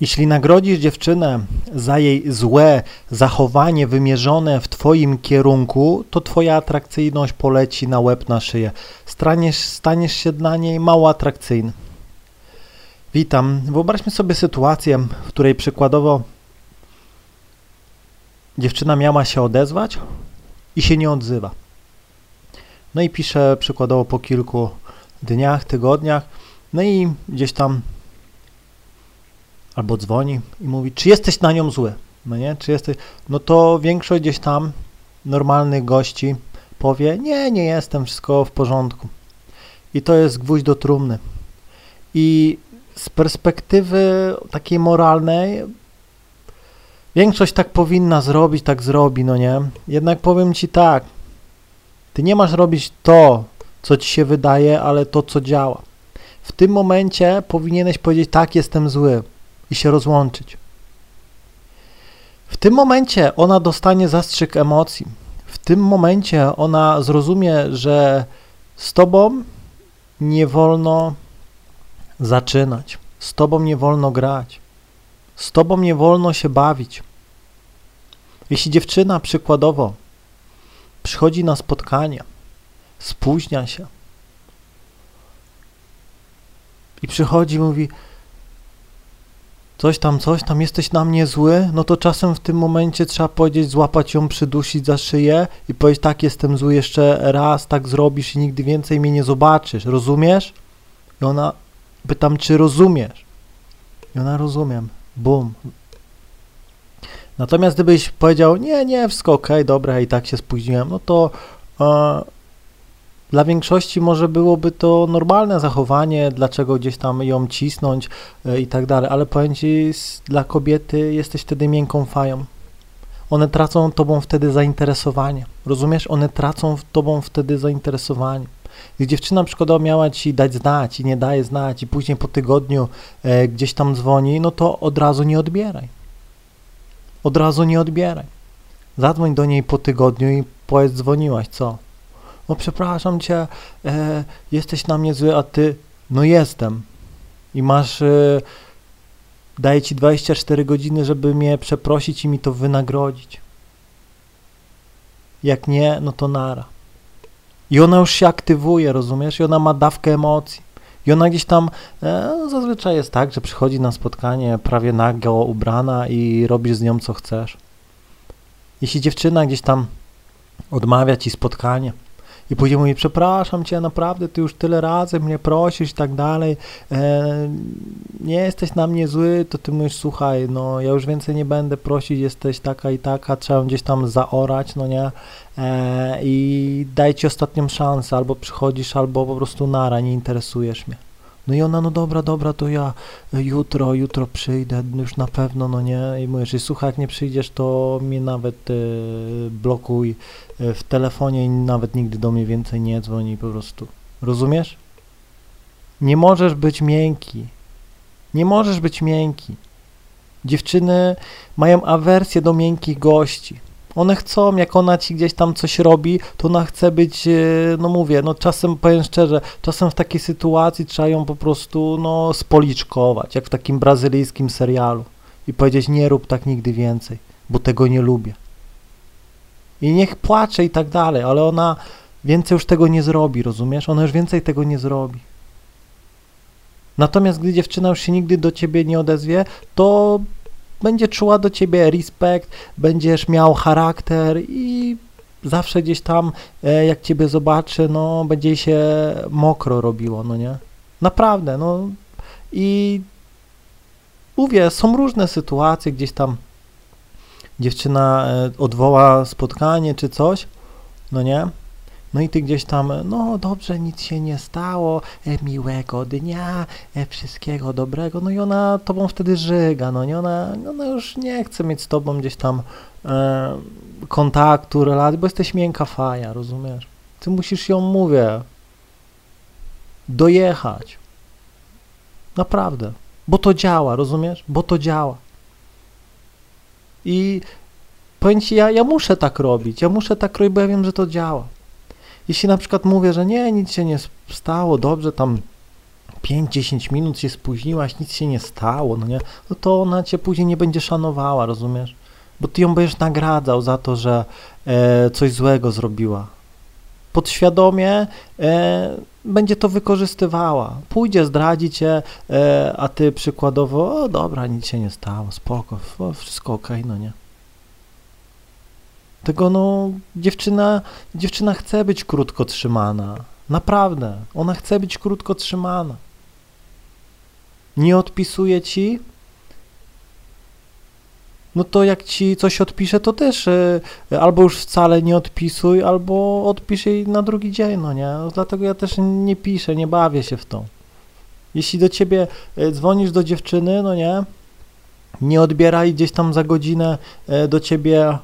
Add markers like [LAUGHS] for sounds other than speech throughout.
Jeśli nagrodzisz dziewczynę za jej złe zachowanie wymierzone w Twoim kierunku, to Twoja atrakcyjność poleci na łeb na szyję. Staniesz, staniesz się dla niej mało atrakcyjny. Witam. Wyobraźmy sobie sytuację, w której przykładowo dziewczyna miała się odezwać i się nie odzywa. No i pisze przykładowo po kilku dniach, tygodniach, no i gdzieś tam albo dzwoni i mówi, czy jesteś na nią zły, no nie, czy jesteś, no to większość gdzieś tam normalnych gości powie, nie, nie jestem, wszystko w porządku. I to jest gwóźdź do trumny. I z perspektywy takiej moralnej większość tak powinna zrobić, tak zrobi, no nie? Jednak powiem ci tak, ty nie masz robić to, co ci się wydaje, ale to, co działa. W tym momencie powinieneś powiedzieć, tak, jestem zły i się rozłączyć. W tym momencie ona dostanie zastrzyk emocji. W tym momencie ona zrozumie, że z tobą nie wolno zaczynać, z tobą nie wolno grać, z tobą nie wolno się bawić. Jeśli dziewczyna przykładowo przychodzi na spotkanie, spóźnia się i przychodzi i mówi: coś tam, coś tam, jesteś na mnie zły, no to czasem w tym momencie trzeba powiedzieć, złapać ją, przydusić za szyję i powiedzieć, tak, jestem zły jeszcze raz, tak zrobisz i nigdy więcej mnie nie zobaczysz, rozumiesz? I ona, pytam, czy rozumiesz? I ona, rozumiem, bum. Natomiast gdybyś powiedział, nie, nie, wszystko ok, dobra, i tak się spóźniłem, no to e, dla większości może byłoby to normalne zachowanie, dlaczego gdzieś tam ją cisnąć e, i tak dalej, ale powiem Ci, dla kobiety jesteś wtedy miękką fają. One tracą Tobą wtedy zainteresowanie. Rozumiesz? One tracą Tobą wtedy zainteresowanie. Gdy dziewczyna przykładowo miała Ci dać znać i nie daje znać i później po tygodniu e, gdzieś tam dzwoni, no to od razu nie odbieraj. Od razu nie odbieraj. Zadzwoń do niej po tygodniu i powiedz, dzwoniłaś, co? No przepraszam cię, e, jesteś na mnie zły, a ty, no jestem. I masz, e, daję ci 24 godziny, żeby mnie przeprosić i mi to wynagrodzić. Jak nie, no to nara. I ona już się aktywuje, rozumiesz? I ona ma dawkę emocji. I ona gdzieś tam, e, no zazwyczaj jest tak, że przychodzi na spotkanie prawie nago ubrana i robisz z nią co chcesz. Jeśli dziewczyna gdzieś tam odmawia ci spotkanie, i później mówi, przepraszam cię, naprawdę, ty już tyle razy mnie prosisz i tak dalej, e, nie jesteś na mnie zły, to ty mówisz, słuchaj, no ja już więcej nie będę prosić, jesteś taka i taka, trzeba gdzieś tam zaorać, no nie, e, i daj ci ostatnią szansę, albo przychodzisz, albo po prostu nara, nie interesujesz mnie. No i ona, no dobra, dobra, to ja jutro, jutro przyjdę, już na pewno, no nie. I mówisz, słuchaj, jak nie przyjdziesz, to mnie nawet y, blokuj y, w telefonie i nawet nigdy do mnie więcej nie dzwoni po prostu. Rozumiesz? Nie możesz być miękki. Nie możesz być miękki. Dziewczyny mają awersję do miękkich gości. One chcą, jak ona ci gdzieś tam coś robi, to ona chce być, e, no mówię, no czasem, powiem szczerze, czasem w takiej sytuacji trzeba ją po prostu, no, spoliczkować, jak w takim brazylijskim serialu i powiedzieć, nie rób tak nigdy więcej, bo tego nie lubię. I niech płacze i tak dalej, ale ona więcej już tego nie zrobi, rozumiesz? Ona już więcej tego nie zrobi. Natomiast gdy dziewczyna już się nigdy do ciebie nie odezwie, to będzie czuła do ciebie respekt, będziesz miał charakter i zawsze gdzieś tam, e, jak ciebie zobaczy, no, będzie się mokro robiło, no nie? Naprawdę, no i mówię, są różne sytuacje, gdzieś tam dziewczyna e, odwoła spotkanie czy coś, no nie? No i ty gdzieś tam, no dobrze, nic się nie stało, e, miłego dnia, e, wszystkiego dobrego. No i ona tobą wtedy żyga, no nie, ona, ona już nie chce mieć z tobą gdzieś tam e, kontaktu, relacji, bo jesteś miękka faja, rozumiesz? Ty musisz ją, mówię, dojechać. Naprawdę. Bo to działa, rozumiesz? Bo to działa. I powiem ci, ja, ja muszę tak robić, ja muszę tak robić, bo ja wiem, że to działa. Jeśli na przykład mówię, że nie, nic się nie stało, dobrze, tam 5-10 minut się spóźniłaś, nic się nie stało, no nie? No to ona cię później nie będzie szanowała, rozumiesz? Bo ty ją będziesz nagradzał za to, że e, coś złego zrobiła. Podświadomie e, będzie to wykorzystywała. Pójdzie, zdradzi cię, e, a ty przykładowo, o dobra, nic się nie stało, spoko, wszystko okej, okay, no nie? Tego no, dziewczyna, dziewczyna chce być krótko trzymana. Naprawdę, ona chce być krótko trzymana. Nie odpisuje ci, no to jak ci coś odpisze, to też y, albo już wcale nie odpisuj, albo odpisz jej na drugi dzień, no nie? Dlatego ja też nie piszę, nie bawię się w to. Jeśli do ciebie y, dzwonisz do dziewczyny, no nie, nie odbieraj gdzieś tam za godzinę y, do ciebie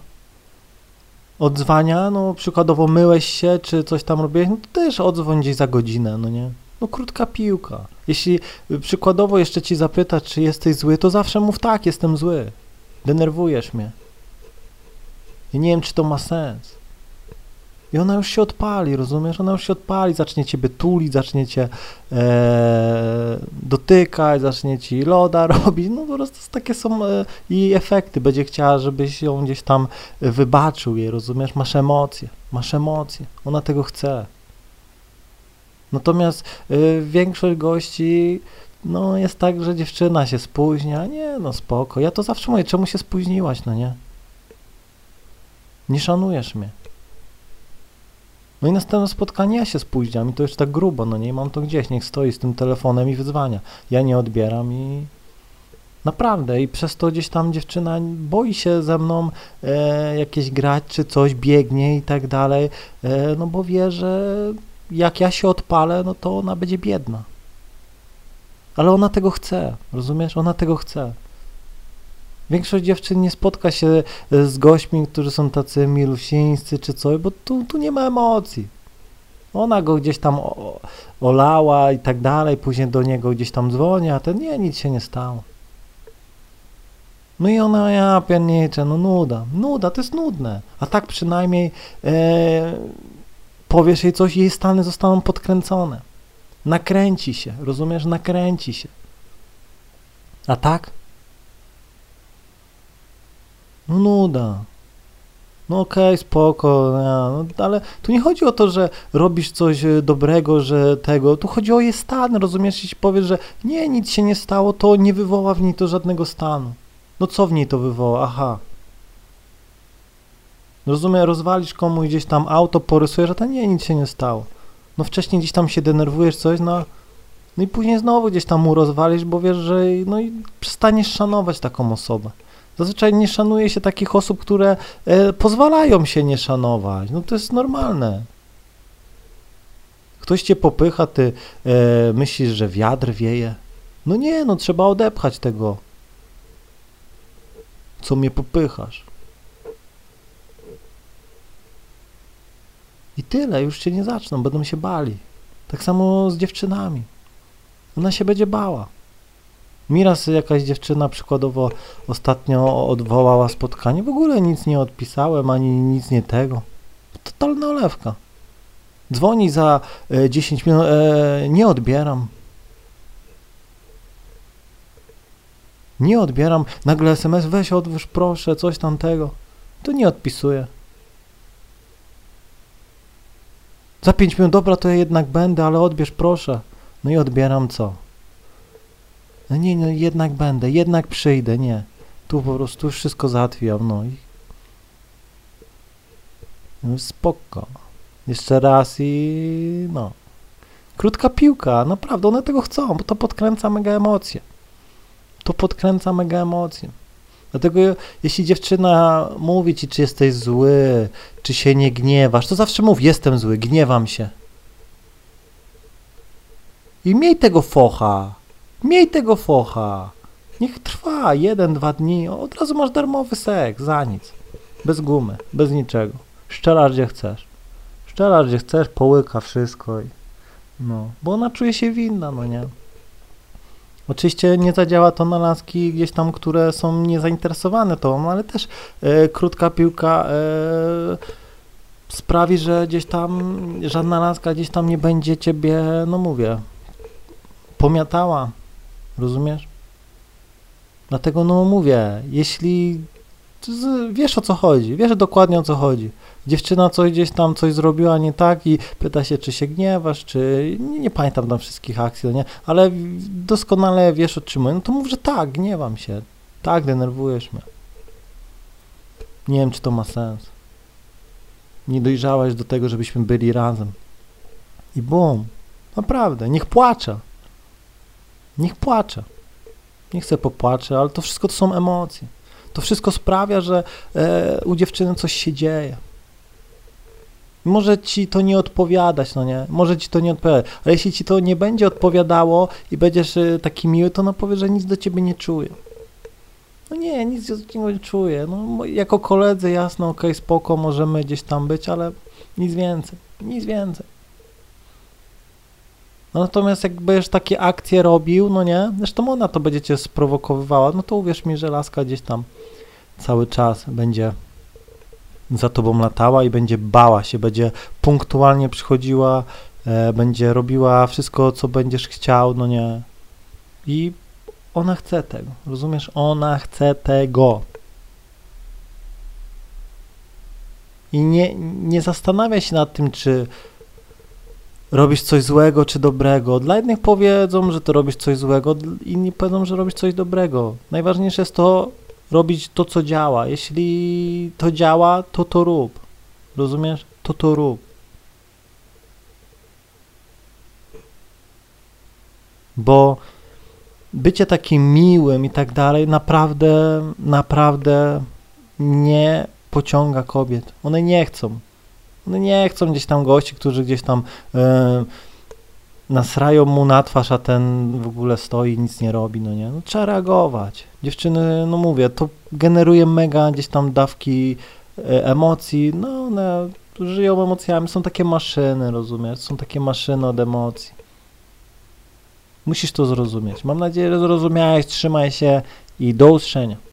odzwania, no przykładowo myłeś się, czy coś tam robiłeś, no to też odzwoń gdzieś za godzinę, no nie? No krótka piłka. Jeśli przykładowo jeszcze ci zapyta, czy jesteś zły, to zawsze mów tak, jestem zły. Denerwujesz mnie. I nie wiem, czy to ma sens. I ona już się odpali, rozumiesz? Ona już się odpali, zacznie ciebie tulić, zacznie cię e, dotykać, zacznie ci loda [LAUGHS] robić. No po prostu takie są i efekty. Będzie chciała, żebyś ją gdzieś tam wybaczył jej, rozumiesz? Masz emocje, masz emocje. Ona tego chce. Natomiast e, większość gości no jest tak, że dziewczyna się spóźnia, nie no spoko, ja to zawsze mówię, czemu się spóźniłaś, no nie? Nie szanujesz mnie. No i następne spotkanie ja się spóźniam i to już tak grubo, no nie, mam to gdzieś, niech stoi z tym telefonem i wyzwania. Ja nie odbieram i naprawdę i przez to gdzieś tam dziewczyna boi się ze mną e, jakieś grać czy coś, biegnie i tak dalej, e, no bo wie, że jak ja się odpalę, no to ona będzie biedna. Ale ona tego chce, rozumiesz? Ona tego chce. Większość dziewczyn nie spotka się e, z gośćmi, którzy są tacy milusińscy czy coś, bo tu, tu nie ma emocji. Ona go gdzieś tam olała i tak dalej, później do niego gdzieś tam dzwoni, a ten nie, nic się nie stało. No i ona, ja pierniczę, no nuda, nuda, to jest nudne. A tak przynajmniej e, powiesz jej coś jej stany zostaną podkręcone. Nakręci się, rozumiesz? Nakręci się. A tak? No nuda. No okej, okay, spoko, no, ale tu nie chodzi o to, że robisz coś e, dobrego, że tego, tu chodzi o jej stan, rozumiesz, jeśli powiesz, że nie, nic się nie stało, to nie wywoła w niej to żadnego stanu. No co w niej to wywoła? Aha. Rozumiem, rozwalisz komuś gdzieś tam auto, porysujesz, a to nie, nic się nie stało no wcześniej gdzieś tam się denerwujesz coś, no, no i później znowu gdzieś tam mu rozwalisz, bo wiesz, że no i przestaniesz szanować taką osobę. Zazwyczaj nie szanuje się takich osób, które e, pozwalają się nie szanować. No to jest normalne. Ktoś cię popycha, ty e, myślisz, że wiatr wieje. No nie, no trzeba odepchać tego, co mnie popychasz. I tyle, już się nie zaczną, będą się bali. Tak samo z dziewczynami. Ona się będzie bała. Mi raz jakaś dziewczyna przykładowo ostatnio odwołała spotkanie, w ogóle nic nie odpisałem, ani nic nie tego. Totalna olewka. Dzwoni za e, 10 minut, e, nie odbieram. Nie odbieram, nagle SMS, weź odwórz proszę, coś tamtego. To nie odpisuję. Za pięć minut, dobra, to ja jednak będę, ale odbierz proszę. No i odbieram co? No nie, no jednak będę, jednak przyjdę, nie. Tu po prostu wszystko załatwiam, no i... No spoko. Jeszcze raz i no. Krótka piłka, naprawdę, one tego chcą, bo to podkręca mega emocje. To podkręca mega emocje. Dlatego jeśli dziewczyna mówi ci, czy jesteś zły, czy się nie gniewasz, to zawsze mów, jestem zły, gniewam się. I miej tego focha. Miej tego focha. Niech trwa jeden, dwa dni, od razu masz darmowy seks, za nic. Bez gumy, bez niczego. Szczelasz gdzie chcesz. Szczelasz gdzie chcesz, połyka wszystko i... No, bo ona czuje się winna, no nie? Oczywiście nie zadziała to na laski gdzieś tam, które są niezainteresowane tą, ale też e, krótka piłka e, sprawi, że gdzieś tam żadna laska gdzieś tam nie będzie ciebie, no mówię, pomiatała, rozumiesz? Dlatego no mówię, jeśli wiesz o co chodzi, wiesz dokładnie o co chodzi. Dziewczyna coś gdzieś tam coś zrobiła nie tak i pyta się, czy się gniewasz, czy nie, nie pamiętam tam wszystkich akcji, no nie, ale doskonale wiesz o czym mówię, no to mów, że tak, gniewam się, tak, denerwujesz mnie. Nie wiem, czy to ma sens. Nie dojrzałeś do tego, żebyśmy byli razem. I bum. Naprawdę, niech płacze. Niech płacze. Nie chcę popłacze, ale to wszystko to są emocje. To wszystko sprawia, że e, u dziewczyny coś się dzieje. Może ci to nie odpowiadać, no nie? Może ci to nie odpowiadać. Ale jeśli ci to nie będzie odpowiadało i będziesz e, taki miły, to no powie, że nic do ciebie nie czuje. No nie, nic do ciebie nie czuję. No, jako koledzy, jasno, okej, spoko, możemy gdzieś tam być, ale nic więcej. Nic więcej. No natomiast jak będziesz takie akcje robił, no nie, zresztą ona to będzie cię sprowokowywała, no to uwierz mi, że laska gdzieś tam cały czas będzie za tobą latała i będzie bała się, będzie punktualnie przychodziła, e, będzie robiła wszystko, co będziesz chciał, no nie. I ona chce tego, rozumiesz? Ona chce tego. I nie, nie zastanawia się nad tym, czy robisz coś złego czy dobrego. Dla jednych powiedzą, że to robisz coś złego, inni powiedzą, że robisz coś dobrego. Najważniejsze jest to robić to, co działa. Jeśli to działa, to to rób. Rozumiesz? To to rób. Bo bycie takim miłym i tak dalej naprawdę, naprawdę nie pociąga kobiet. One nie chcą. One nie chcą gdzieś tam gości, którzy gdzieś tam e, nasrają mu na twarz, a ten w ogóle stoi nic nie robi, no nie? No, trzeba reagować. Dziewczyny, no mówię, to generuje mega gdzieś tam dawki e, emocji, no one żyją emocjami, są takie maszyny, rozumiesz? Są takie maszyny od emocji. Musisz to zrozumieć. Mam nadzieję, że zrozumiałeś, trzymaj się i do usłyszenia.